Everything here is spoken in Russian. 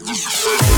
Редактор субтитров А.Семкин Корректор А.Егорова